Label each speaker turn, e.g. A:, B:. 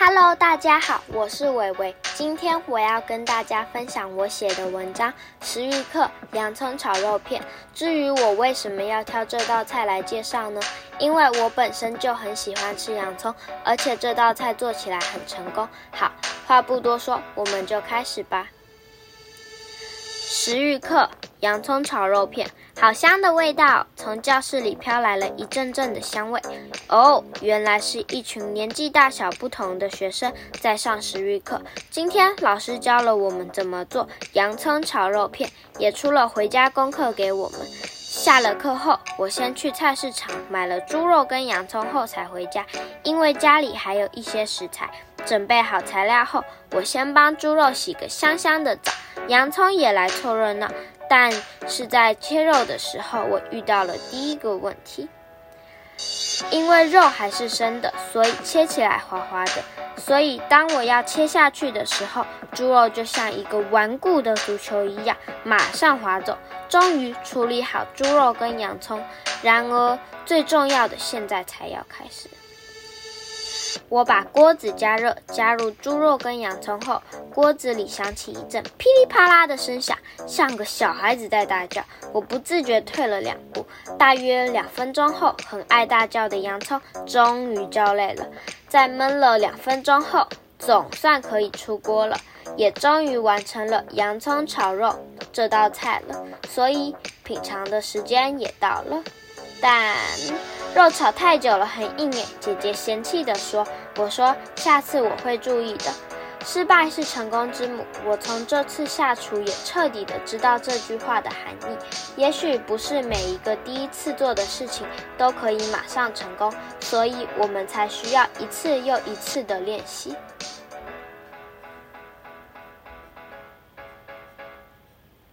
A: Hello，大家好，我是伟伟。今天我要跟大家分享我写的文章《食欲课洋葱炒肉片》。至于我为什么要挑这道菜来介绍呢？因为我本身就很喜欢吃洋葱，而且这道菜做起来很成功。好，话不多说，我们就开始吧。食欲课洋葱炒肉片，好香的味道！从教室里飘来了一阵阵的香味。哦，原来是一群年纪大小不同的学生在上食欲课。今天老师教了我们怎么做洋葱炒肉片，也出了回家功课给我们。下了课后，我先去菜市场买了猪肉跟洋葱后才回家，因为家里还有一些食材。准备好材料后，我先帮猪肉洗个香香的澡。洋葱也来凑热闹，但是在切肉的时候，我遇到了第一个问题。因为肉还是生的，所以切起来滑滑的。所以当我要切下去的时候，猪肉就像一个顽固的足球一样，马上滑走。终于处理好猪肉跟洋葱，然而最重要的现在才要开始。我把锅子加热，加入猪肉跟洋葱后，锅子里响起一阵噼里啪啦的声响，像个小孩子在大叫。我不自觉退了两步。大约两分钟后，很爱大叫的洋葱终于叫累了。在焖了两分钟后，总算可以出锅了，也终于完成了洋葱炒肉这道菜了。所以品尝的时间也到了，但。肉炒太久了，很硬耶。姐姐嫌弃地说：“我说下次我会注意的。失败是成功之母。我从这次下厨也彻底的知道这句话的含义。也许不是每一个第一次做的事情都可以马上成功，所以我们才需要一次又一次的练习。”